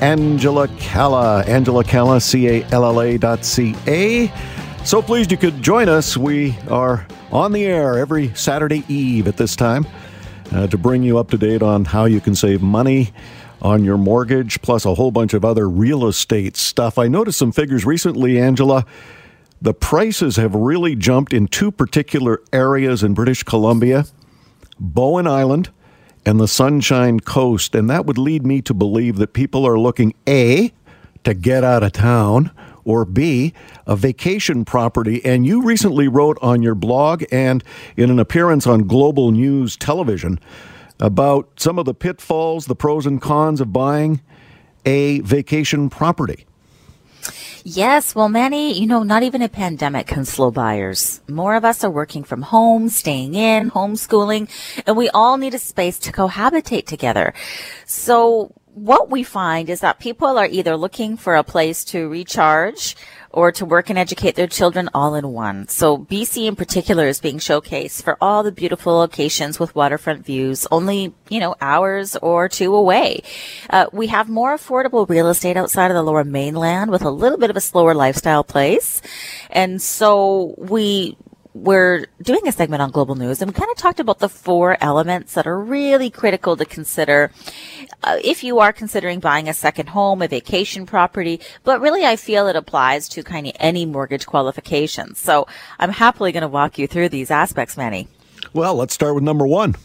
Angela Calla. Angela Calla, C A L L A dot C A. So pleased you could join us. We are on the air every Saturday Eve at this time uh, to bring you up to date on how you can save money on your mortgage, plus a whole bunch of other real estate stuff. I noticed some figures recently, Angela. The prices have really jumped in two particular areas in British Columbia Bowen Island and the Sunshine Coast. And that would lead me to believe that people are looking A, to get out of town, or B, a vacation property. And you recently wrote on your blog and in an appearance on Global News Television about some of the pitfalls, the pros and cons of buying a vacation property. Yes, well, Manny, you know, not even a pandemic can slow buyers. More of us are working from home, staying in, homeschooling, and we all need a space to cohabitate together. So what we find is that people are either looking for a place to recharge or to work and educate their children all in one. So BC in particular is being showcased for all the beautiful locations with waterfront views, only, you know, hours or two away. Uh, we have more affordable real estate outside of the lower mainland with a little bit of a slower lifestyle place. And so we we're doing a segment on global news and we kind of talked about the four elements that are really critical to consider uh, if you are considering buying a second home, a vacation property, but really I feel it applies to kind of any mortgage qualifications. So I'm happily going to walk you through these aspects, Manny. Well, let's start with number one.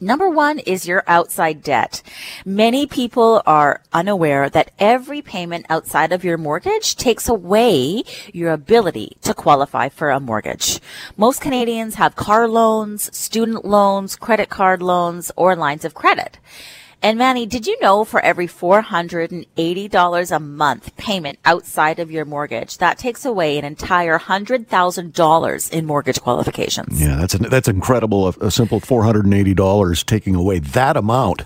Number one is your outside debt. Many people are unaware that every payment outside of your mortgage takes away your ability to qualify for a mortgage. Most Canadians have car loans, student loans, credit card loans, or lines of credit. And Manny, did you know for every $480 a month payment outside of your mortgage, that takes away an entire $100,000 in mortgage qualifications? Yeah, that's, that's incredible. A, a simple $480 taking away that amount.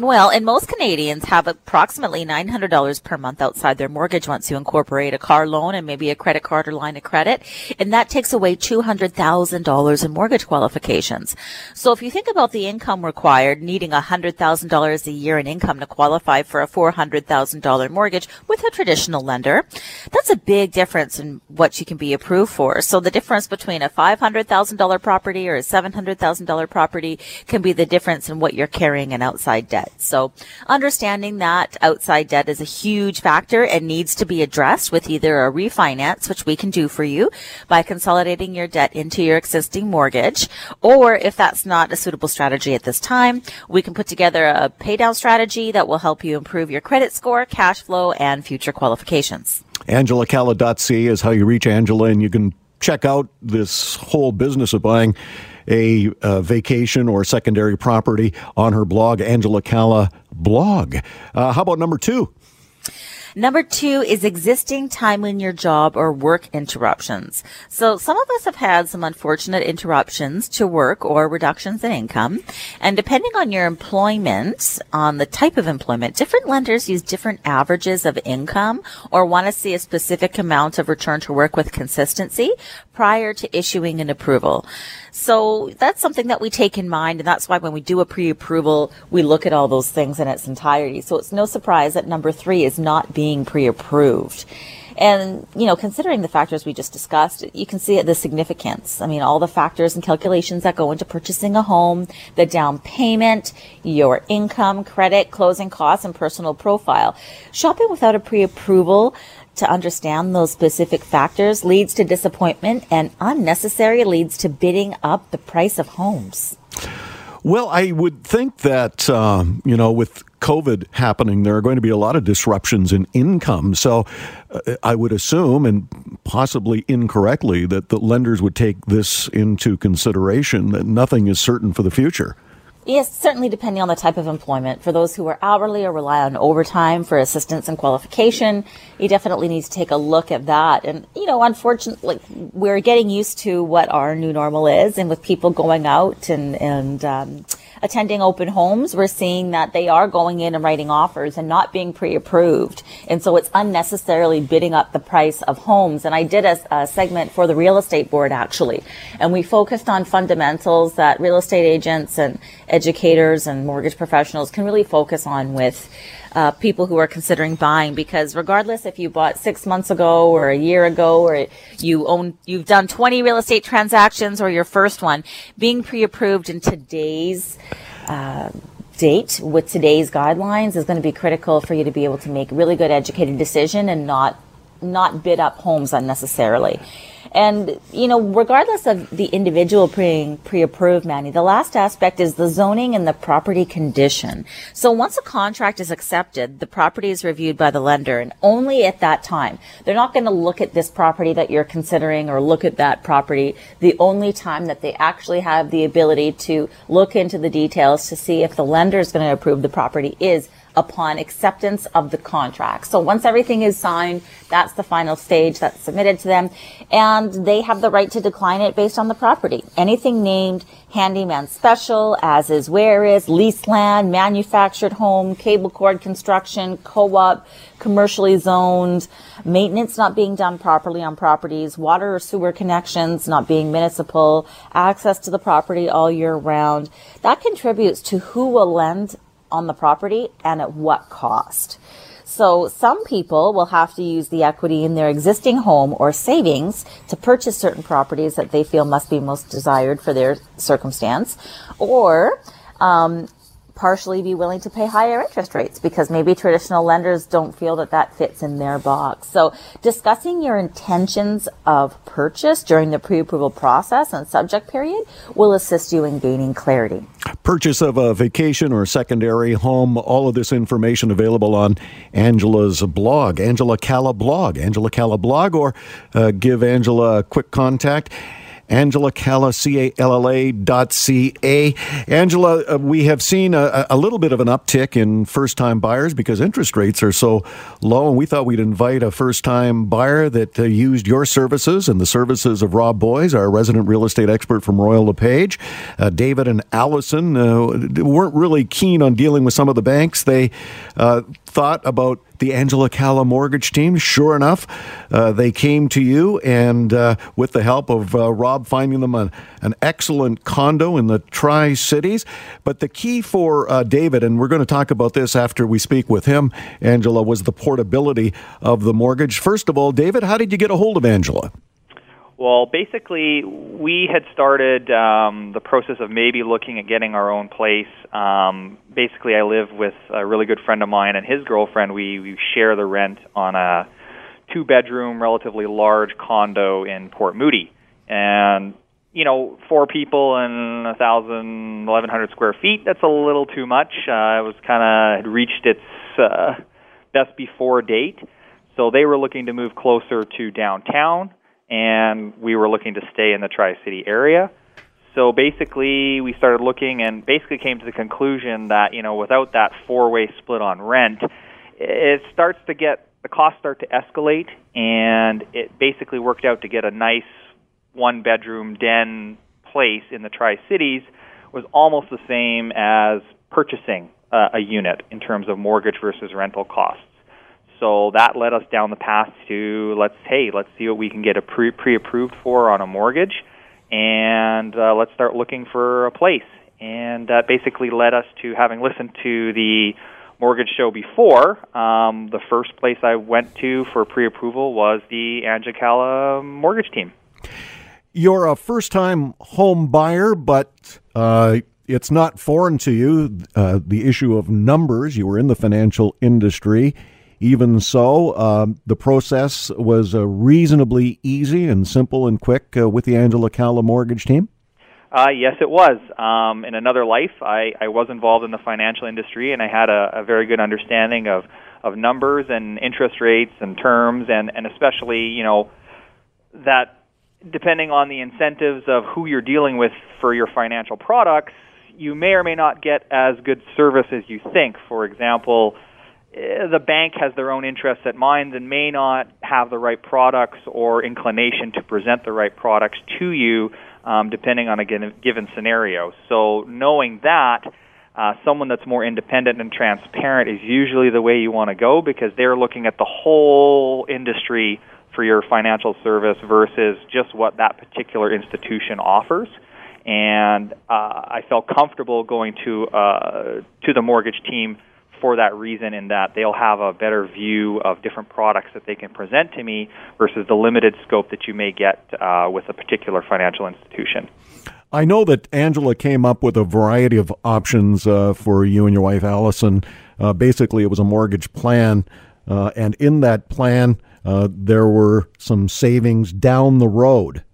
Well, and most Canadians have approximately $900 per month outside their mortgage once you incorporate a car loan and maybe a credit card or line of credit. And that takes away $200,000 in mortgage qualifications. So if you think about the income required, needing $100,000 a year in income to qualify for a $400,000 mortgage with a traditional lender, that's a big difference in what you can be approved for. So the difference between a $500,000 property or a $700,000 property can be the difference in what you're carrying in outside debt. So understanding that outside debt is a huge factor and needs to be addressed with either a refinance, which we can do for you by consolidating your debt into your existing mortgage, or if that's not a suitable strategy at this time, we can put together a pay down strategy that will help you improve your credit score, cash flow, and future qualifications. AngelaCalla.ca is how you reach Angela, and you can check out this whole business of buying a, a vacation or secondary property on her blog, Angela Calla blog. Uh, how about number two? Number two is existing time in your job or work interruptions. So some of us have had some unfortunate interruptions to work or reductions in income. And depending on your employment, on the type of employment, different lenders use different averages of income or want to see a specific amount of return to work with consistency prior to issuing an approval. So that's something that we take in mind. And that's why when we do a pre-approval, we look at all those things in its entirety. So it's no surprise that number three is not being pre-approved. And, you know, considering the factors we just discussed, you can see the significance. I mean, all the factors and calculations that go into purchasing a home, the down payment, your income, credit, closing costs, and personal profile. Shopping without a pre-approval to understand those specific factors leads to disappointment and unnecessary leads to bidding up the price of homes. Well, I would think that, um, you know, with COVID happening, there are going to be a lot of disruptions in income. So uh, I would assume, and possibly incorrectly, that the lenders would take this into consideration that nothing is certain for the future. Yes, certainly depending on the type of employment. For those who are hourly or rely on overtime for assistance and qualification, you definitely need to take a look at that. And, you know, unfortunately, we're getting used to what our new normal is and with people going out and, and, um, attending open homes, we're seeing that they are going in and writing offers and not being pre-approved. And so it's unnecessarily bidding up the price of homes. And I did a, a segment for the real estate board actually. And we focused on fundamentals that real estate agents and educators and mortgage professionals can really focus on with uh, people who are considering buying because regardless if you bought six months ago or a year ago or you own you've done 20 real estate transactions or your first one being pre-approved in today's date with today's guidelines is going to be critical for you to be able to make really good educated decision and not not bid up homes unnecessarily and, you know, regardless of the individual being pre-approved, Manny, the last aspect is the zoning and the property condition. So once a contract is accepted, the property is reviewed by the lender and only at that time. They're not going to look at this property that you're considering or look at that property. The only time that they actually have the ability to look into the details to see if the lender is going to approve the property is upon acceptance of the contract. So once everything is signed, that's the final stage that's submitted to them. And they have the right to decline it based on the property. Anything named handyman special, as is where is, lease land, manufactured home, cable cord construction, co-op, commercially zoned, maintenance not being done properly on properties, water or sewer connections not being municipal, access to the property all year round. That contributes to who will lend on the property and at what cost. So some people will have to use the equity in their existing home or savings to purchase certain properties that they feel must be most desired for their circumstance, or um, partially be willing to pay higher interest rates because maybe traditional lenders don't feel that that fits in their box. So discussing your intentions of purchase during the pre-approval process and subject period will assist you in gaining clarity. Purchase of a vacation or secondary home, all of this information available on Angela's blog, Angela Calla blog, Angela Calla blog, or uh, give Angela a quick contact. Angela Calla, C-A-L-L-A dot C-A. Angela, uh, we have seen a, a, little bit of an uptick in first-time buyers because interest rates are so low, and we thought we'd invite a first-time buyer that uh, used your services and the services of Rob Boies, our resident real estate expert from Royal LePage. Uh, David and Allison uh, weren't really keen on dealing with some of the banks. They uh, thought about the Angela Calla mortgage team. Sure enough, uh, they came to you, and uh, with the help of uh, Rob finding them an, an excellent condo in the Tri Cities. But the key for uh, David, and we're going to talk about this after we speak with him, Angela, was the portability of the mortgage. First of all, David, how did you get a hold of Angela? Well, basically, we had started um, the process of maybe looking at getting our own place. Um, basically, I live with a really good friend of mine and his girlfriend. We, we share the rent on a two bedroom, relatively large condo in Port Moody. And, you know, four people and a thousand, eleven hundred square feet, that's a little too much. Uh, it was kind of reached its uh, best before date. So they were looking to move closer to downtown and we were looking to stay in the Tri City area. So basically, we started looking and basically came to the conclusion that you know without that four-way split on rent, it starts to get the costs start to escalate, and it basically worked out to get a nice one-bedroom den place in the Tri Cities was almost the same as purchasing uh, a unit in terms of mortgage versus rental costs. So that led us down the path to let's hey let's see what we can get a pre approved for on a mortgage, and uh, let's start looking for a place. And that basically led us to having listened to the mortgage show before. Um, the first place I went to for pre approval was the Angela mortgage team. You're a first time home buyer, but uh, it's not foreign to you. Uh, the issue of numbers, you were in the financial industry. Even so, um, the process was uh, reasonably easy and simple and quick uh, with the Angela Calla mortgage team. Uh, yes, it was. Um, in another life, I, I was involved in the financial industry, and I had a, a very good understanding of of numbers and interest rates and terms, and and especially you know that depending on the incentives of who you're dealing with for your financial products, you may or may not get as good service as you think. For example, the bank has their own interests at mind and may not have the right products or inclination to present the right products to you, um, depending on a given scenario. So, knowing that, uh, someone that's more independent and transparent is usually the way you want to go because they're looking at the whole industry for your financial service versus just what that particular institution offers. And uh, I felt comfortable going to uh, to the mortgage team for that reason, in that they'll have a better view of different products that they can present to me versus the limited scope that you may get uh, with a particular financial institution. I know that Angela came up with a variety of options uh, for you and your wife, Allison. Uh, basically, it was a mortgage plan, uh, and in that plan, uh, there were some savings down the road.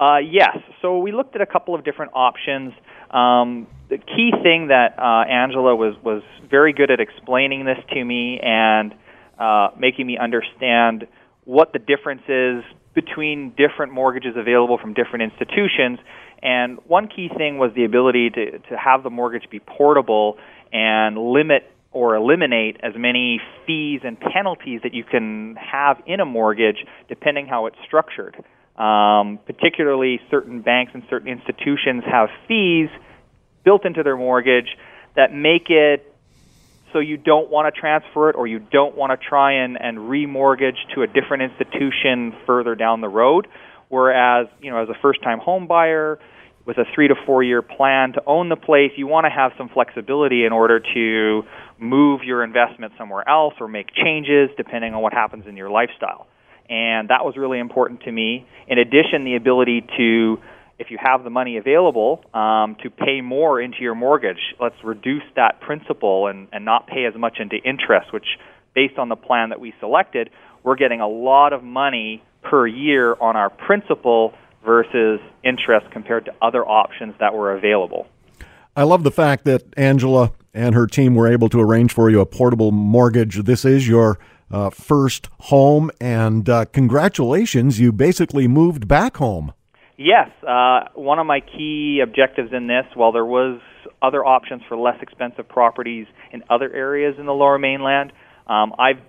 Uh, yes. So we looked at a couple of different options. Um, the key thing that uh, Angela was was very good at explaining this to me and making me understand what the difference is between different mortgages available from different institutions. And one key thing was the ability to, to have the mortgage be portable and limit or eliminate as many fees and penalties that you can have in a mortgage depending how it's structured. Um, particularly, certain banks and certain institutions have fees built into their mortgage that make it so you don't want to transfer it or you don't want to try and, and remortgage to a different institution further down the road. Whereas, you know, as a first time home buyer with a three to four year plan to own the place, you want to have some flexibility in order to move your investment somewhere else or make changes depending on what happens in your lifestyle. And that was really important to me. In addition, the ability to if you have the money available um, to pay more into your mortgage, let's reduce that principal and, and not pay as much into interest, which, based on the plan that we selected, we're getting a lot of money per year on our principal versus interest compared to other options that were available. I love the fact that Angela and her team were able to arrange for you a portable mortgage. This is your uh, first home, and uh, congratulations, you basically moved back home. Yes, uh, one of my key objectives in this, while there was other options for less expensive properties in other areas in the Lower Mainland, um, I've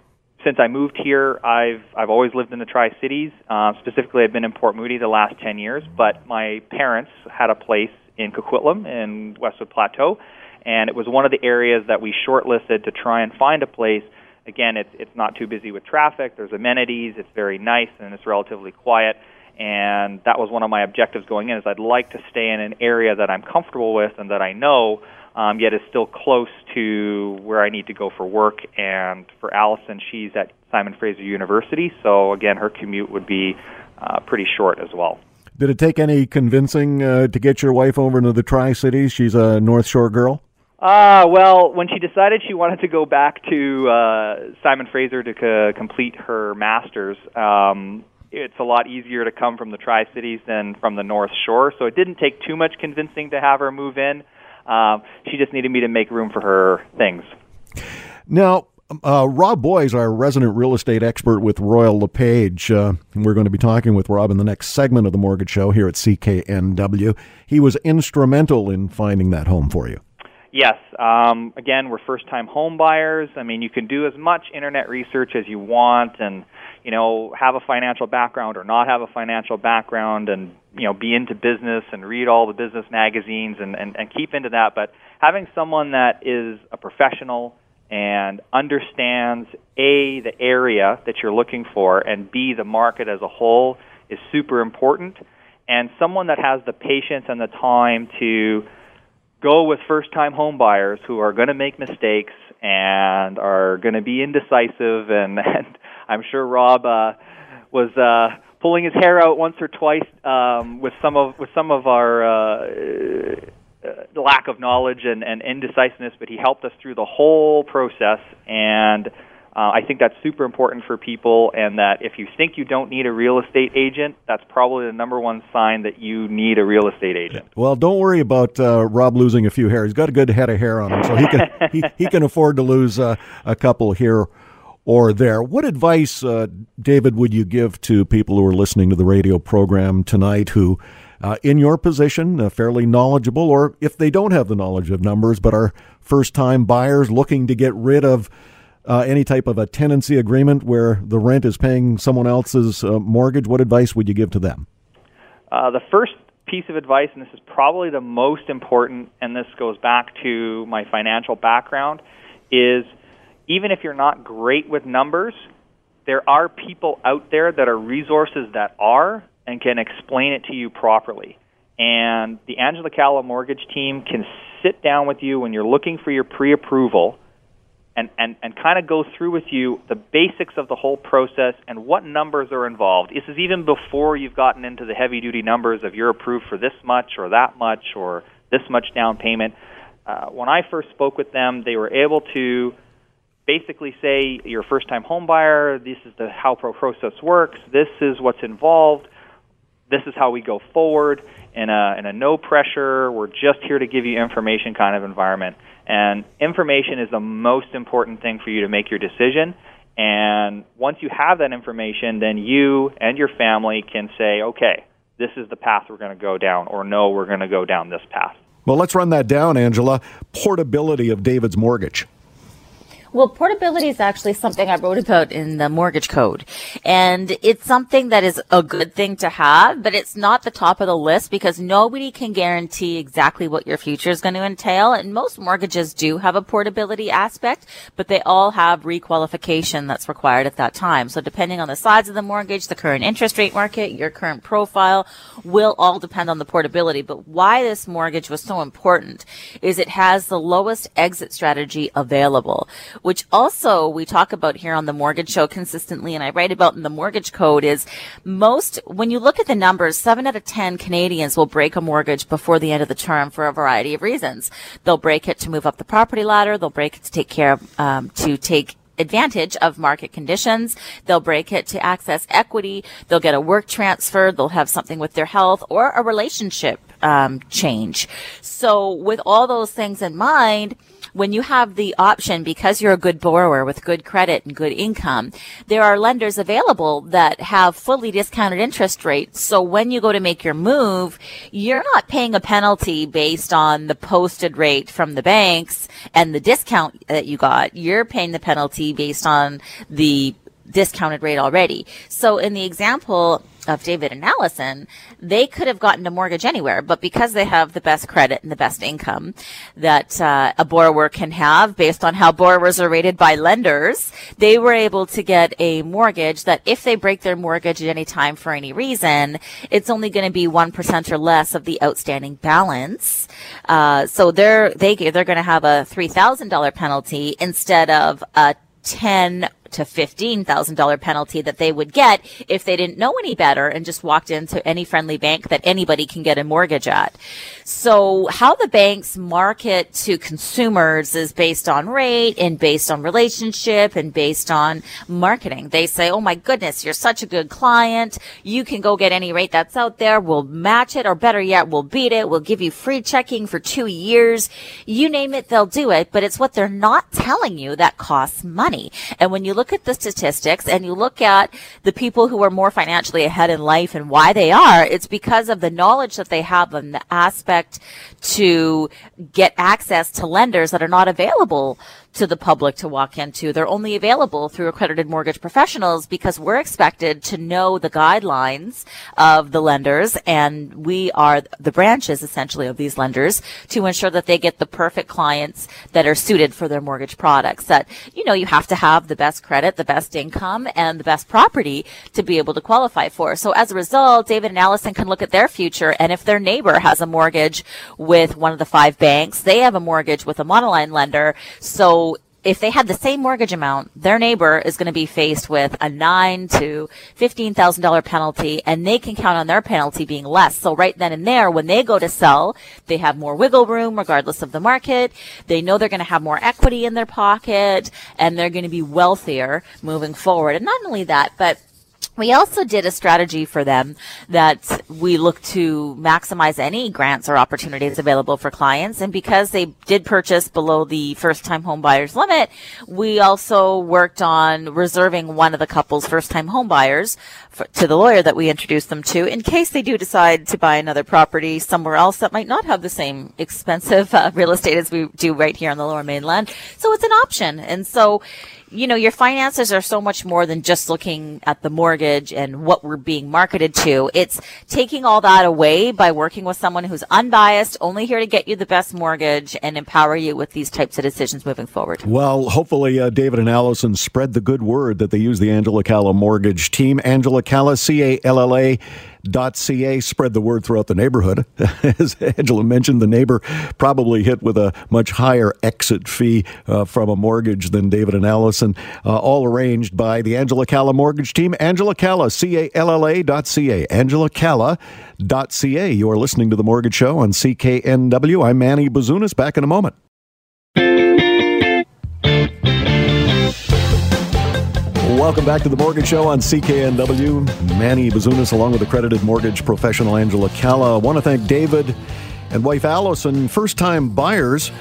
since I moved here, I've I've always lived in the Tri Cities. Uh, specifically, I've been in Port Moody the last ten years. But my parents had a place in Coquitlam in Westwood Plateau, and it was one of the areas that we shortlisted to try and find a place. Again, it's it's not too busy with traffic. There's amenities. It's very nice and it's relatively quiet and that was one of my objectives going in is I'd like to stay in an area that I'm comfortable with and that I know um, yet is still close to where I need to go for work and for Allison she's at Simon Fraser University so again her commute would be uh, pretty short as well. Did it take any convincing uh, to get your wife over into the Tri Cities? She's a North Shore girl. Ah, uh, well, when she decided she wanted to go back to uh, Simon Fraser to co- complete her master's, um, it's a lot easier to come from the Tri Cities than from the North Shore. So it didn't take too much convincing to have her move in. Um, she just needed me to make room for her things. Now, uh, Rob Boies, our resident real estate expert with Royal LePage, uh, we're going to be talking with Rob in the next segment of the Mortgage Show here at CKNW. He was instrumental in finding that home for you. Yes. Um, again, we're first-time home buyers. I mean, you can do as much internet research as you want, and you know, have a financial background or not have a financial background and, you know, be into business and read all the business magazines and, and, and keep into that. But having someone that is a professional and understands A, the area that you're looking for, and B, the market as a whole is super important. And someone that has the patience and the time to go with first time home buyers who are going to make mistakes and are going to be indecisive and, and I'm sure Rob uh, was uh, pulling his hair out once or twice um, with some of with some of our uh, uh, lack of knowledge and, and indecisiveness, but he helped us through the whole process and. Uh, I think that's super important for people, and that if you think you don't need a real estate agent, that's probably the number one sign that you need a real estate agent. Well, don't worry about uh, Rob losing a few hair. He's got a good head of hair on him, so he can he, he can afford to lose uh, a couple here or there. What advice, uh, David, would you give to people who are listening to the radio program tonight who uh, in your position, uh, fairly knowledgeable, or if they don't have the knowledge of numbers but are first time buyers looking to get rid of uh, any type of a tenancy agreement where the rent is paying someone else's uh, mortgage, what advice would you give to them? Uh, the first piece of advice, and this is probably the most important, and this goes back to my financial background, is even if you're not great with numbers, there are people out there that are resources that are and can explain it to you properly. And the Angela Calla mortgage team can sit down with you when you're looking for your pre approval and, and, and kind of go through with you the basics of the whole process and what numbers are involved. This is even before you've gotten into the heavy duty numbers of you're approved for this much or that much or this much down payment. Uh, when I first spoke with them, they were able to basically say you're a first time home buyer, this is the how pro process works, this is what's involved, this is how we go forward in a in a no pressure, we're just here to give you information kind of environment. And information is the most important thing for you to make your decision. And once you have that information, then you and your family can say, okay, this is the path we're going to go down, or no, we're going to go down this path. Well, let's run that down, Angela. Portability of David's mortgage. Well, portability is actually something I wrote about in the mortgage code. And it's something that is a good thing to have, but it's not the top of the list because nobody can guarantee exactly what your future is going to entail. And most mortgages do have a portability aspect, but they all have requalification that's required at that time. So depending on the size of the mortgage, the current interest rate market, your current profile will all depend on the portability. But why this mortgage was so important is it has the lowest exit strategy available which also we talk about here on the mortgage show consistently and I write about in the mortgage code is most, when you look at the numbers, seven out of 10 Canadians will break a mortgage before the end of the term for a variety of reasons. They'll break it to move up the property ladder. They'll break it to take care of, um, to take advantage of market conditions. They'll break it to access equity. They'll get a work transfer. They'll have something with their health or a relationship um, change. So with all those things in mind, when you have the option, because you're a good borrower with good credit and good income, there are lenders available that have fully discounted interest rates. So when you go to make your move, you're not paying a penalty based on the posted rate from the banks and the discount that you got. You're paying the penalty based on the discounted rate already. So in the example of David and Allison, they could have gotten a mortgage anywhere, but because they have the best credit and the best income that uh, a borrower can have based on how borrowers are rated by lenders, they were able to get a mortgage that if they break their mortgage at any time for any reason, it's only going to be 1% or less of the outstanding balance. Uh, so they're, they, they're going to have a $3,000 penalty instead of a 10 to $15,000 penalty that they would get if they didn't know any better and just walked into any friendly bank that anybody can get a mortgage at. So how the banks market to consumers is based on rate and based on relationship and based on marketing. They say, Oh my goodness, you're such a good client. You can go get any rate that's out there. We'll match it or better yet, we'll beat it. We'll give you free checking for two years. You name it, they'll do it, but it's what they're not telling you that costs money. And when you look look at the statistics and you look at the people who are more financially ahead in life and why they are, it's because of the knowledge that they have and the aspect to get access to lenders that are not available to the public to walk into. They're only available through accredited mortgage professionals because we're expected to know the guidelines of the lenders and we are the branches essentially of these lenders to ensure that they get the perfect clients that are suited for their mortgage products that, you know, you have to have the best credit, the best income and the best property to be able to qualify for. So as a result, David and Allison can look at their future and if their neighbor has a mortgage with one of the five banks, they have a mortgage with a monoline lender. So if they had the same mortgage amount, their neighbor is going to be faced with a nine to fifteen thousand dollar penalty, and they can count on their penalty being less. So right then and there, when they go to sell, they have more wiggle room regardless of the market. They know they're going to have more equity in their pocket, and they're going to be wealthier moving forward. And not only that, but We also did a strategy for them that we look to maximize any grants or opportunities available for clients. And because they did purchase below the first time home buyers limit, we also worked on reserving one of the couple's first time home buyers for, to the lawyer that we introduced them to in case they do decide to buy another property somewhere else that might not have the same expensive uh, real estate as we do right here on the lower mainland. So it's an option. And so, you know, your finances are so much more than just looking at the mortgage and what we're being marketed to. It's taking all that away by working with someone who's unbiased, only here to get you the best mortgage and empower you with these types of decisions moving forward. Well, hopefully, uh, David and Allison spread the good word that they use the Angela Calla mortgage team. Angela Calla, C A L L A ca spread the word throughout the neighborhood. As Angela mentioned, the neighbor probably hit with a much higher exit fee uh, from a mortgage than David and Allison, uh, all arranged by the Angela Calla mortgage team. Angela Calla, C A L L A dot C A. Angela Calla dot C A. You are listening to The Mortgage Show on CKNW. I'm Manny Bazunas. Back in a moment. Welcome back to the Mortgage Show on CKNW. Manny Bazunas, along with accredited mortgage professional Angela Calla. I want to thank David and wife Allison, first time buyers.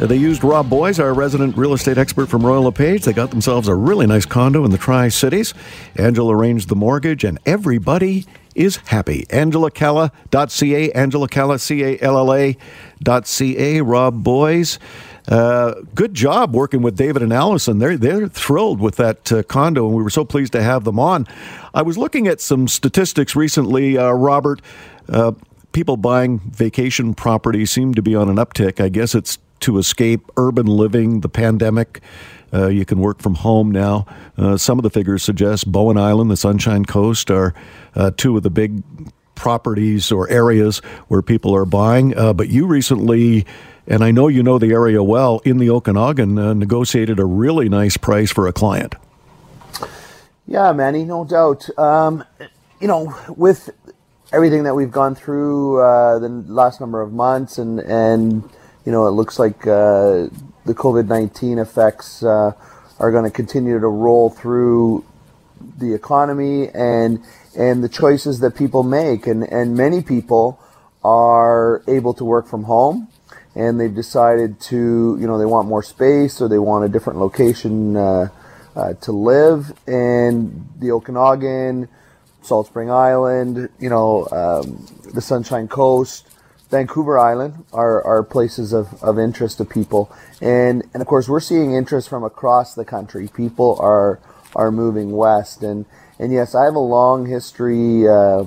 They used Rob Boies, our resident real estate expert from Royal LePage. They got themselves a really nice condo in the Tri Cities. Angela arranged the mortgage, and everybody is happy. AngelaCalla.ca, Angela Calla, C A L L A.ca, Rob Boies. Uh, good job working with David and Allison. They're they're thrilled with that uh, condo, and we were so pleased to have them on. I was looking at some statistics recently, uh, Robert. Uh, people buying vacation property seem to be on an uptick. I guess it's to escape urban living, the pandemic. Uh, you can work from home now. Uh, some of the figures suggest Bowen Island, the Sunshine Coast, are two of the big properties or areas where people are buying. but you recently and I know you know the area well, in the Okanagan, uh, negotiated a really nice price for a client. Yeah, Manny, no doubt. Um, you know, with everything that we've gone through uh, the last number of months, and and you know, it looks like uh, the COVID nineteen effects uh, are going to continue to roll through the economy and and the choices that people make, and and many people are able to work from home and they've decided to, you know, they want more space or they want a different location uh, uh, to live. And the Okanagan, Salt Spring Island, you know, um, the Sunshine Coast, Vancouver Island are, are places of, of interest to people. And, and of course, we're seeing interest from across the country. People are, are moving west. And, and yes, I have a long history uh,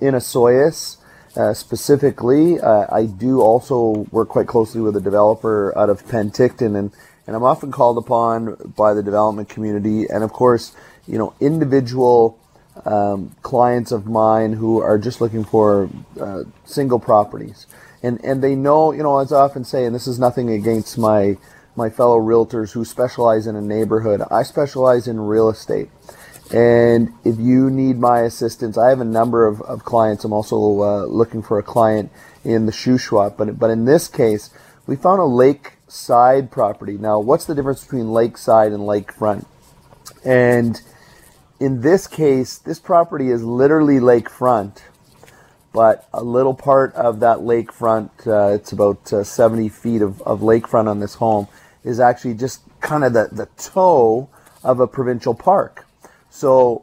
in Osoyoos. Uh, specifically, uh, I do also work quite closely with a developer out of Penticton, and, and I'm often called upon by the development community, and of course, you know, individual um, clients of mine who are just looking for uh, single properties, and and they know, you know, as I often say, and this is nothing against my my fellow realtors who specialize in a neighborhood. I specialize in real estate. And if you need my assistance, I have a number of, of clients. I'm also uh, looking for a client in the Shuswap, but but in this case, we found a lakeside property. Now, what's the difference between lakeside and lakefront? And in this case, this property is literally lakefront, but a little part of that lakefront, uh, it's about uh, 70 feet of, of lakefront on this home, is actually just kind of the, the toe of a provincial park. So,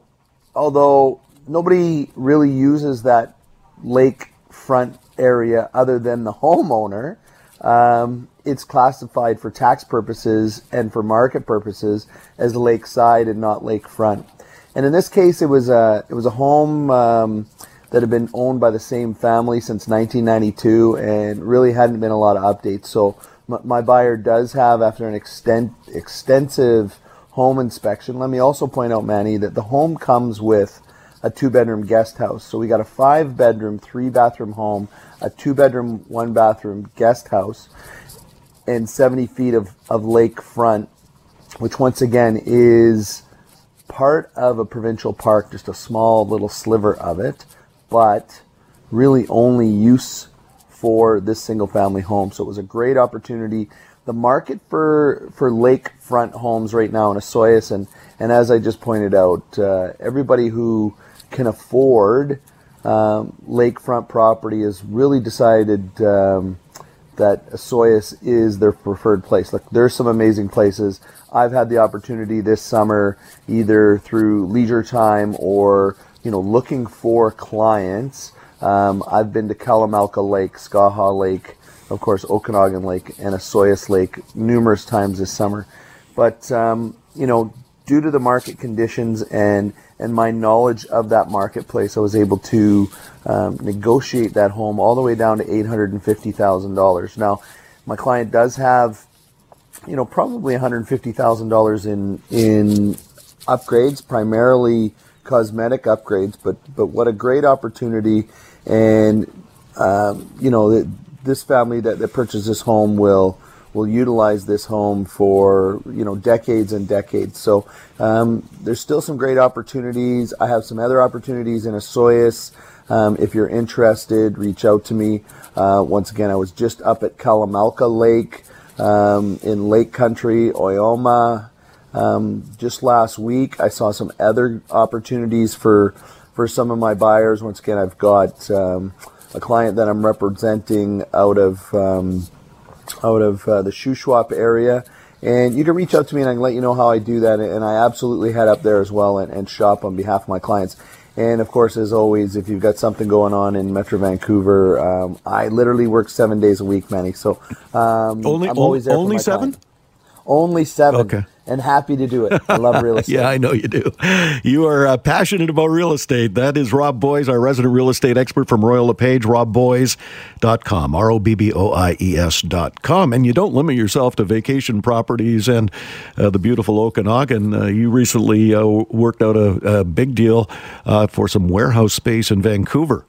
although nobody really uses that lakefront area other than the homeowner, um, it's classified for tax purposes and for market purposes as lakeside and not lakefront. And in this case, it was a it was a home um, that had been owned by the same family since 1992, and really hadn't been a lot of updates. So m- my buyer does have, after an extent extensive home inspection. Let me also point out, Manny, that the home comes with a two bedroom guest house. So we got a five bedroom, three bathroom home, a two bedroom, one bathroom guest house, and 70 feet of, of lake front, which once again is part of a provincial park, just a small little sliver of it, but really only use for this single family home. So it was a great opportunity the market for for lakefront homes right now in Osoyoos, and and as I just pointed out, uh, everybody who can afford um, lakefront property has really decided um, that Osoyoos is their preferred place. Look, there's some amazing places. I've had the opportunity this summer, either through leisure time or you know looking for clients. Um, I've been to Kalamalka Lake, Skaha Lake, of course Okanagan Lake, and Osoyoos Lake numerous times this summer. But um, you know, due to the market conditions and and my knowledge of that marketplace, I was able to um, negotiate that home all the way down to eight hundred and fifty thousand dollars. Now, my client does have, you know, probably one hundred fifty thousand dollars in in upgrades, primarily cosmetic upgrades. But but what a great opportunity, and um, you know, this family that, that purchased this home will will utilize this home for you know decades and decades. So um, there's still some great opportunities. I have some other opportunities in Osoyoos. Um, if you're interested, reach out to me. Uh, once again, I was just up at Kalamalka Lake um, in Lake Country, Oyama. Um, just last week, I saw some other opportunities for for some of my buyers. Once again, I've got um, a client that I'm representing out of um, out of uh, the Shuswap area. And you can reach out to me and I can let you know how I do that. And I absolutely head up there as well and, and shop on behalf of my clients. And of course, as always, if you've got something going on in Metro Vancouver, um, I literally work seven days a week, Manny. So um, only I'm always there only seven. Client. Only seven. Okay and happy to do it. I love real estate. yeah, I know you do. You are uh, passionate about real estate. That is Rob Boies, our resident real estate expert from Royal LePage, robboies.com, R O B B O I E S.com. And you don't limit yourself to vacation properties and uh, the beautiful Okanagan. Uh, you recently uh, worked out a, a big deal uh, for some warehouse space in Vancouver.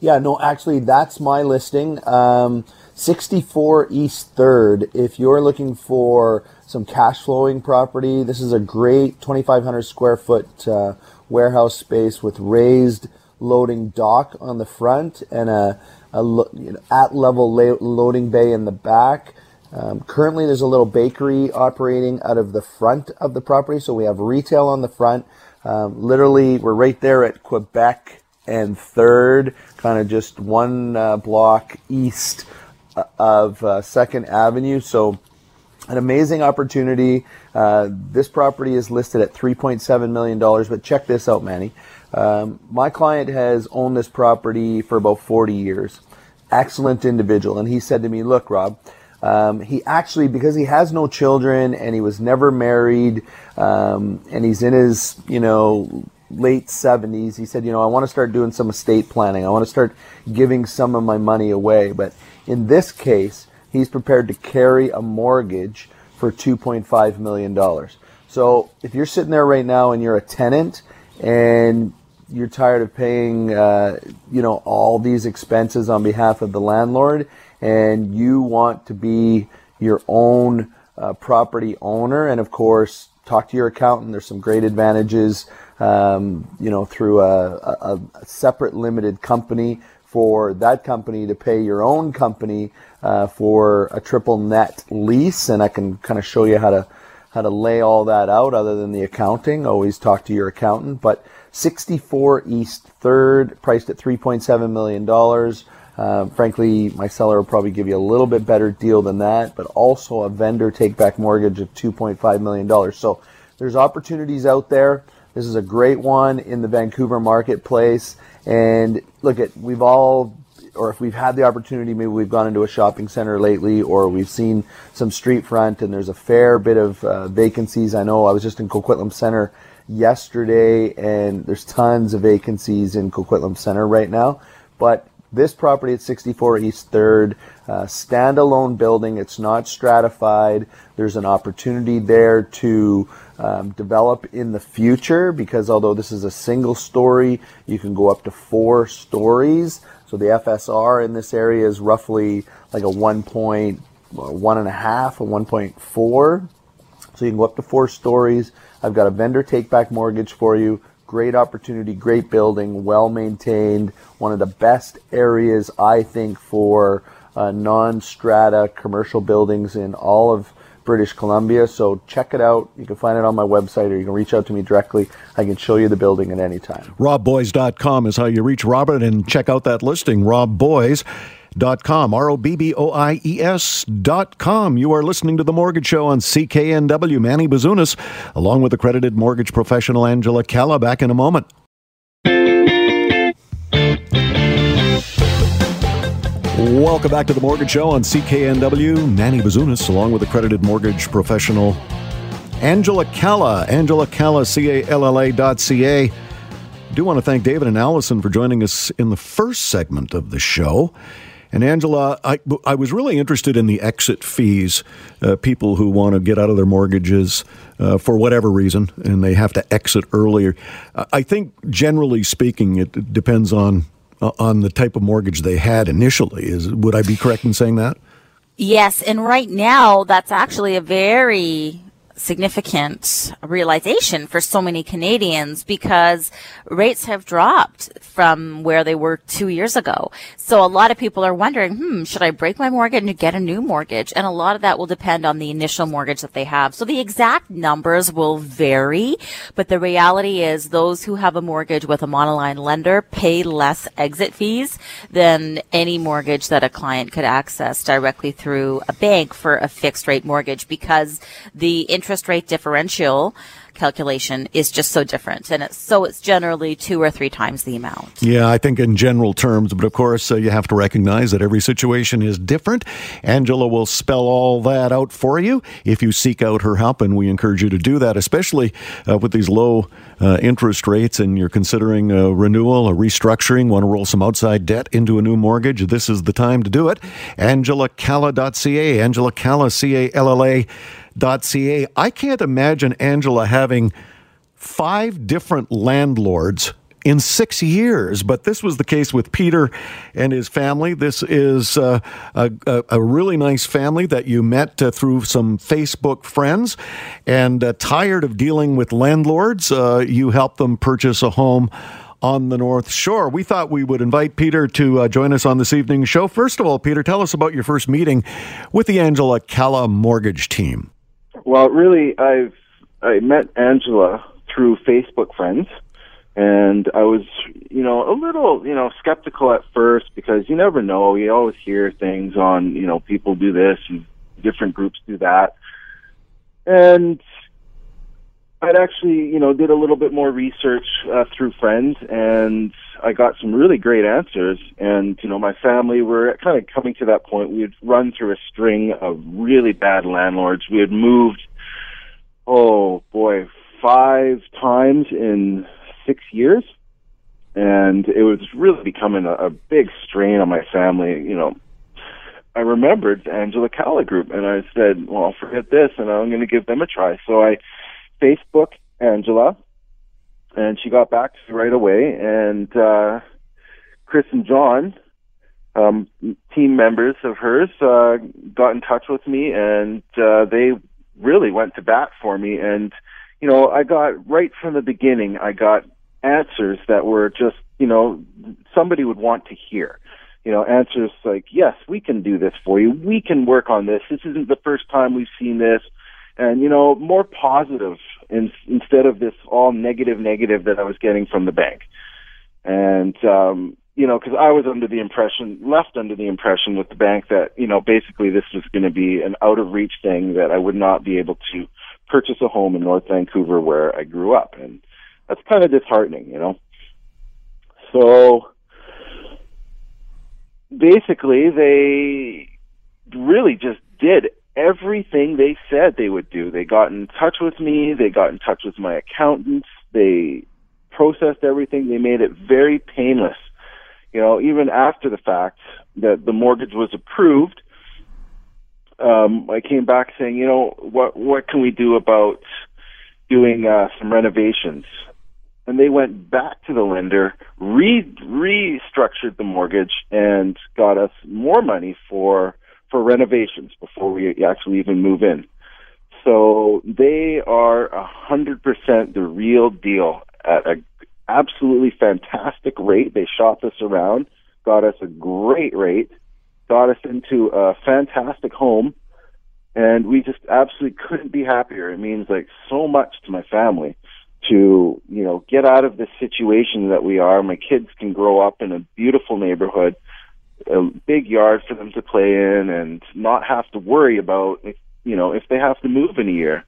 Yeah, no, actually, that's my listing. Um, 64 East 3rd. If you're looking for some cash flowing property, this is a great 2,500 square foot uh, warehouse space with raised loading dock on the front and a, a you know, at level la- loading bay in the back. Um, currently, there's a little bakery operating out of the front of the property, so we have retail on the front. Um, literally, we're right there at Quebec and Third, kind of just one uh, block east of uh, Second Avenue. So, an amazing opportunity. Uh, this property is listed at $3.7 million, but check this out, Manny. Um, my client has owned this property for about 40 years. Excellent individual. And he said to me, Look, Rob, um, he actually, because he has no children and he was never married, um, and he's in his, you know, late 70s, he said, You know, I want to start doing some estate planning. I want to start giving some of my money away. But in this case, he's prepared to carry a mortgage for $2.5 million. So if you're sitting there right now and you're a tenant and you're tired of paying, uh, you know, all these expenses on behalf of the landlord, and you want to be your own uh, property owner, and of course, talk to your accountant. There's some great advantages, um, you know, through a, a, a separate limited company for that company to pay your own company uh, for a triple net lease, and I can kind of show you how to how to lay all that out. Other than the accounting, always talk to your accountant. But 64 East Third, priced at 3.7 million dollars. Uh, frankly, my seller will probably give you a little bit better deal than that, but also a vendor take back mortgage of 2.5 million dollars. So there's opportunities out there. This is a great one in the Vancouver marketplace. And look at we've all or if we've had the opportunity, maybe we've gone into a shopping center lately, or we've seen some street front, and there's a fair bit of uh, vacancies. I know I was just in Coquitlam Center yesterday, and there's tons of vacancies in Coquitlam Center right now. But this property at 64 East 3rd, uh, standalone building. It's not stratified. There's an opportunity there to um, develop in the future because although this is a single story, you can go up to four stories. So the FSR in this area is roughly like a one point, one and a half, a 1.4. So you can go up to four stories. I've got a vendor take back mortgage for you. Great opportunity, great building, well maintained. One of the best areas, I think, for uh, non-strata commercial buildings in all of British Columbia. So check it out. You can find it on my website or you can reach out to me directly. I can show you the building at any time. RobBoies.com is how you reach Robert and check out that listing, RobBoies.com, R O B B O I E S.com. You are listening to The Mortgage Show on CKNW. Manny Bazunas, along with accredited mortgage professional Angela Calla, back in a moment. Welcome back to the Mortgage Show on CKNW. Manny Bazunas, along with accredited mortgage professional Angela Calla. Angela Calla, C A L L A dot C A. Do want to thank David and Allison for joining us in the first segment of the show. And Angela, I, I was really interested in the exit fees. Uh, people who want to get out of their mortgages uh, for whatever reason, and they have to exit earlier. I think, generally speaking, it depends on uh, on the type of mortgage they had initially. Is would I be correct in saying that? Yes, and right now that's actually a very significant realization for so many Canadians because rates have dropped from where they were two years ago. So a lot of people are wondering, hmm, should I break my mortgage and get a new mortgage? And a lot of that will depend on the initial mortgage that they have. So the exact numbers will vary, but the reality is those who have a mortgage with a monoline lender pay less exit fees than any mortgage that a client could access directly through a bank for a fixed rate mortgage because the interest interest rate differential calculation is just so different. And it's, so it's generally two or three times the amount. Yeah, I think in general terms, but of course, uh, you have to recognize that every situation is different. Angela will spell all that out for you if you seek out her help, and we encourage you to do that, especially uh, with these low uh, interest rates and you're considering a renewal, a restructuring, want to roll some outside debt into a new mortgage. This is the time to do it. angela AngelaCalla.ca, Angela Calla, C A L L A ca. I can't imagine Angela having five different landlords in six years. But this was the case with Peter and his family. This is uh, a, a, really nice family that you met uh, through some Facebook friends. And uh, tired of dealing with landlords, uh, you helped them purchase a home. On the North Shore. We thought we would invite Peter to uh, join us on this evening's show. First of all, Peter, tell us about your first meeting with the Angela Calla mortgage team. Well, really, I've I met Angela through Facebook friends, and I was, you know, a little, you know, skeptical at first because you never know. You always hear things on, you know, people do this and different groups do that, and I'd actually, you know, did a little bit more research uh, through friends, and I got some really great answers. And you know, my family were kind of coming to that point. We had run through a string of really bad landlords. We had moved, oh boy, five times in six years, and it was really becoming a, a big strain on my family. You know, I remembered Angela Calla Group, and I said, "Well, I'll forget this, and I'm going to give them a try." So I Facebook Angela, and she got back to right away. And uh, Chris and John, um, team members of hers, uh, got in touch with me, and uh, they really went to bat for me. And you know, I got right from the beginning, I got answers that were just you know somebody would want to hear. You know, answers like, yes, we can do this for you. We can work on this. This isn't the first time we've seen this and you know more positive in, instead of this all negative negative that I was getting from the bank. And um, you know, because I was under the impression, left under the impression with the bank that you know basically this was going to be an out of reach thing that I would not be able to purchase a home in North Vancouver where I grew up, and that's kind of disheartening, you know. So basically, they really just did everything they said they would do. They got in touch with me, they got in touch with my accountants, they processed everything, they made it very painless. You know, even after the fact that the mortgage was approved, um, I came back saying, you know, what what can we do about doing uh, some renovations? And they went back to the lender, re restructured the mortgage, and got us more money for for renovations before we actually even move in. So they are a hundred percent the real deal at a absolutely fantastic rate. They shopped us around, got us a great rate, got us into a fantastic home, and we just absolutely couldn't be happier. It means like so much to my family to you know get out of this situation that we are. My kids can grow up in a beautiful neighborhood, a big yard for them to play in, and not have to worry about you know if they have to move in a year.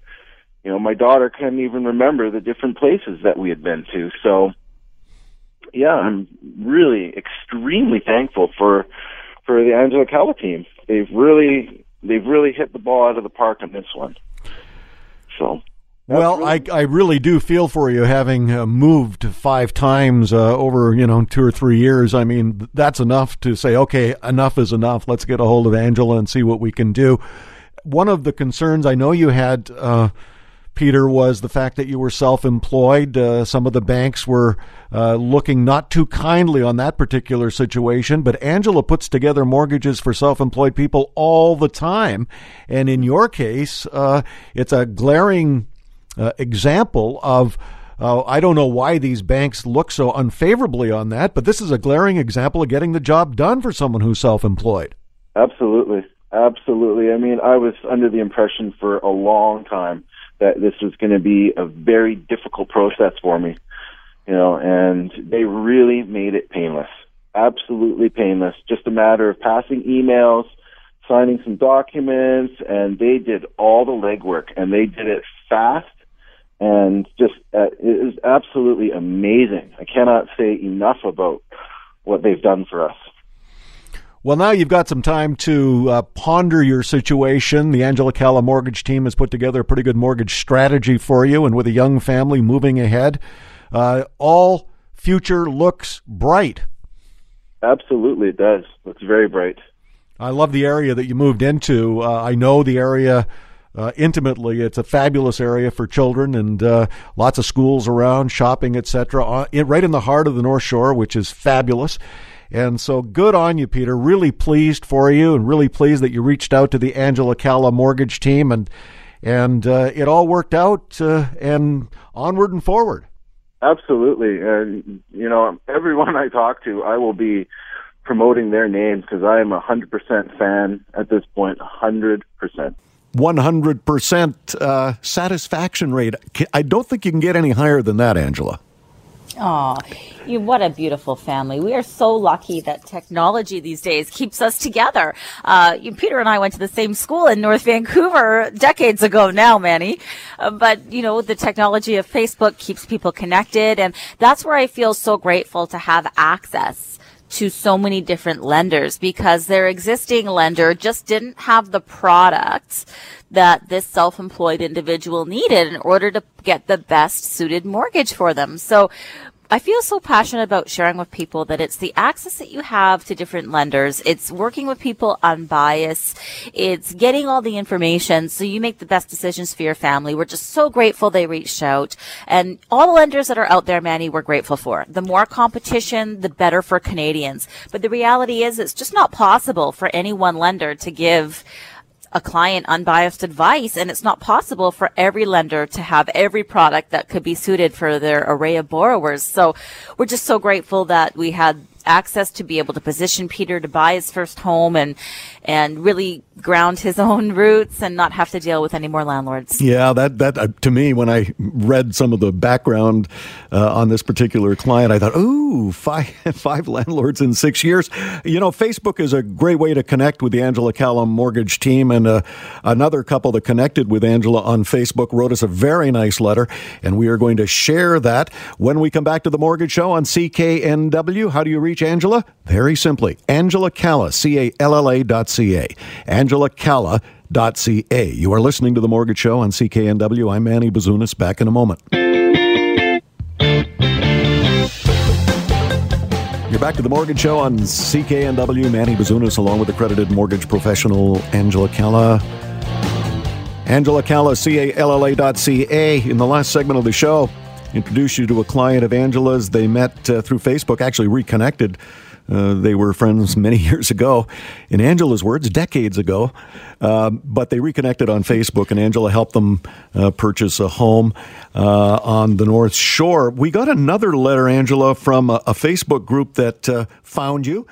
You know, my daughter can't even remember the different places that we had been to. So, yeah, I'm really extremely thankful for for the Angela Calla team. They've really they've really hit the ball out of the park on this one. So well, really- I, I really do feel for you having uh, moved five times uh, over, you know, two or three years. I mean, that's enough to say, okay, enough is enough. Let's get a hold of Angela and see what we can do. One of the concerns I know you had, uh, Peter, was the fact that you were self employed. Uh, some of the banks were uh, looking not too kindly on that particular situation, but Angela puts together mortgages for self employed people all the time. And in your case, uh, it's a glaring uh, example of. Uh, I don't know why these banks look so unfavorably on that, but this is a glaring example of getting the job done for someone who's self employed. Absolutely. Absolutely. I mean, I was under the impression for a long time that this was going to be a very difficult process for me, you know, and they really made it painless. Absolutely painless. Just a matter of passing emails, signing some documents, and they did all the legwork and they did it fast and just uh, it is absolutely amazing. I cannot say enough about what they've done for us. Well, now you've got some time to uh, ponder your situation. The Angela Calla mortgage team has put together a pretty good mortgage strategy for you, and with a young family moving ahead, uh, all future looks bright. Absolutely, it does. Looks very bright. I love the area that you moved into. Uh, I know the area uh, intimately. It's a fabulous area for children and uh, lots of schools around, shopping, etc. Uh, right in the heart of the North Shore, which is fabulous. And so good on you, Peter. Really pleased for you, and really pleased that you reached out to the Angela Calla mortgage team, and and uh, it all worked out, uh, and onward and forward. Absolutely, and you know, everyone I talk to, I will be promoting their names because I am a hundred percent fan at this point. Hundred percent. 100% uh, satisfaction rate. I don't think you can get any higher than that, Angela. Oh, you, what a beautiful family. We are so lucky that technology these days keeps us together. Uh, you, Peter and I went to the same school in North Vancouver decades ago now, Manny. Uh, but, you know, the technology of Facebook keeps people connected. And that's where I feel so grateful to have access to so many different lenders because their existing lender just didn't have the products that this self-employed individual needed in order to get the best suited mortgage for them. So I feel so passionate about sharing with people that it's the access that you have to different lenders. It's working with people unbiased. It's getting all the information so you make the best decisions for your family. We're just so grateful they reached out and all the lenders that are out there, Manny, we're grateful for. The more competition, the better for Canadians. But the reality is it's just not possible for any one lender to give a client unbiased advice and it's not possible for every lender to have every product that could be suited for their array of borrowers. So we're just so grateful that we had access to be able to position Peter to buy his first home and and really ground his own roots and not have to deal with any more landlords. Yeah, that that uh, to me when I read some of the background uh, on this particular client, I thought, "Ooh, five five landlords in 6 years." You know, Facebook is a great way to connect with the Angela Calla mortgage team and uh, another couple that connected with Angela on Facebook wrote us a very nice letter and we are going to share that when we come back to the mortgage show on CKNW. How do you reach Angela? Very simply, Angela Calla, C A L L A dot ca. AngelaCalla.ca. You are listening to The Mortgage Show on CKNW. I'm Manny Bazunas. Back in a moment. You're back to The Mortgage Show on CKNW. Manny Bazunas along with accredited mortgage professional Angela Calla. Angela Calla, C-A-L-L-A dot C-A. In the last segment of the show, introduced you to a client of Angela's. They met uh, through Facebook, actually reconnected uh, they were friends many years ago, in Angela's words, decades ago. Uh, but they reconnected on Facebook, and Angela helped them uh, purchase a home uh, on the North Shore. We got another letter, Angela, from a, a Facebook group that uh, found you.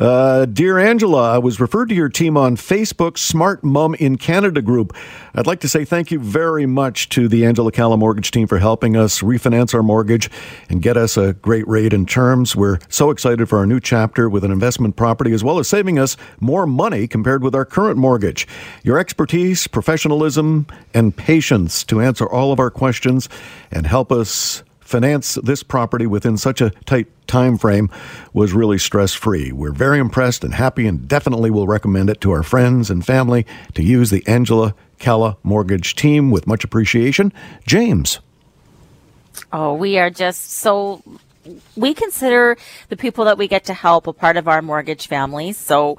Uh, Dear Angela, I was referred to your team on Facebook, Smart Mum in Canada group. I'd like to say thank you very much to the Angela Calla mortgage team for helping us refinance our mortgage and get us a great rate and terms. We're so excited for our new chapter with an investment property as well as saving us more money compared with our current mortgage. Your expertise, professionalism, and patience to answer all of our questions and help us finance this property within such a tight time frame was really stress free. We're very impressed and happy and definitely will recommend it to our friends and family to use the Angela Calla mortgage team with much appreciation. James. Oh, we are just so we consider the people that we get to help a part of our mortgage family. So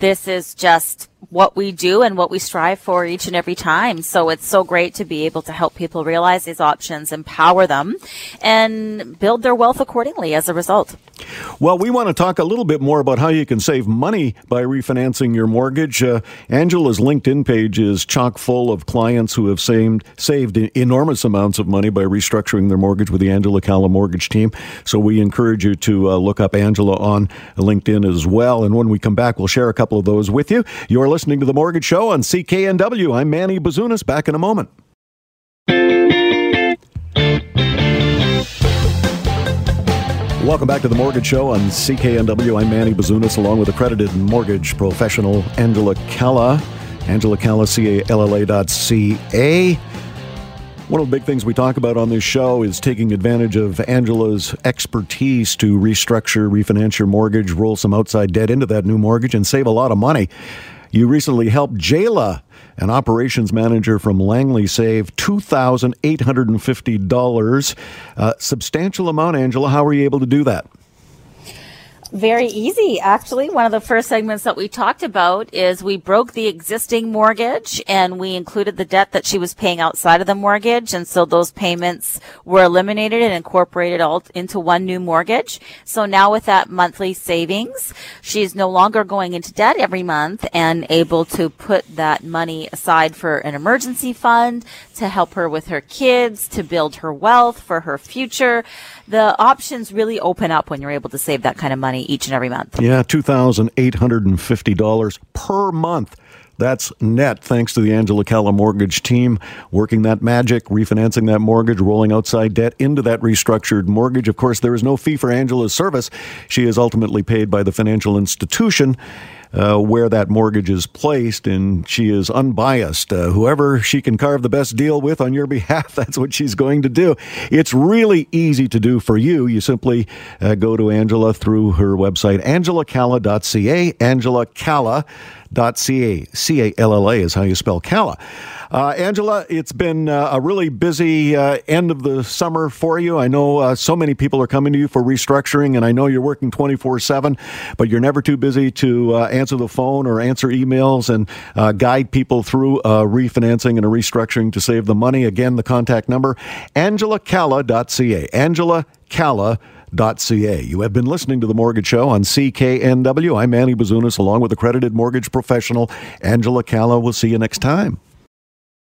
this is just what we do and what we strive for each and every time. So it's so great to be able to help people realize these options, empower them, and build their wealth accordingly as a result. Well, we want to talk a little bit more about how you can save money by refinancing your mortgage. Uh, Angela's LinkedIn page is chock full of clients who have saved, saved enormous amounts of money by restructuring their mortgage with the Angela Calla mortgage team. So we encourage you to uh, look up Angela on LinkedIn as well. And when we come back, we'll share a couple of those with you. You're listening to The Mortgage Show on CKNW. I'm Manny Bazunas. Back in a moment. Welcome back to the Mortgage Show on CKNW. I'm Manny Bazunas, along with accredited mortgage professional Angela Calla. Angela Calla, C-A-L-L-A dot C-A. One of the big things we talk about on this show is taking advantage of Angela's expertise to restructure, refinance your mortgage, roll some outside debt into that new mortgage, and save a lot of money. You recently helped Jayla, an operations manager from Langley, save $2,850. Uh, substantial amount, Angela. How were you able to do that? Very easy, actually. One of the first segments that we talked about is we broke the existing mortgage and we included the debt that she was paying outside of the mortgage. And so those payments were eliminated and incorporated all into one new mortgage. So now with that monthly savings, she's no longer going into debt every month and able to put that money aside for an emergency fund to help her with her kids, to build her wealth for her future the options really open up when you're able to save that kind of money each and every month. Yeah, $2,850 per month. That's net thanks to the Angela Calla mortgage team working that magic, refinancing that mortgage, rolling outside debt into that restructured mortgage. Of course, there is no fee for Angela's service. She is ultimately paid by the financial institution uh, where that mortgage is placed, and she is unbiased. Uh, whoever she can carve the best deal with on your behalf, that's what she's going to do. It's really easy to do for you. You simply uh, go to Angela through her website, angelacalla.ca, Angela Calla is how you spell Calla. Uh, Angela, it's been uh, a really busy uh, end of the summer for you. I know so many people are coming to you for restructuring, and I know you're working 24 7, but you're never too busy to answer the phone or answer emails and guide people through refinancing and a restructuring to save the money. Again, the contact number, angelacalla.ca. Angela Calla ca. You have been listening to The Mortgage Show on CKNW. I'm Manny Bazunas, along with accredited mortgage professional Angela Calla. We'll see you next time.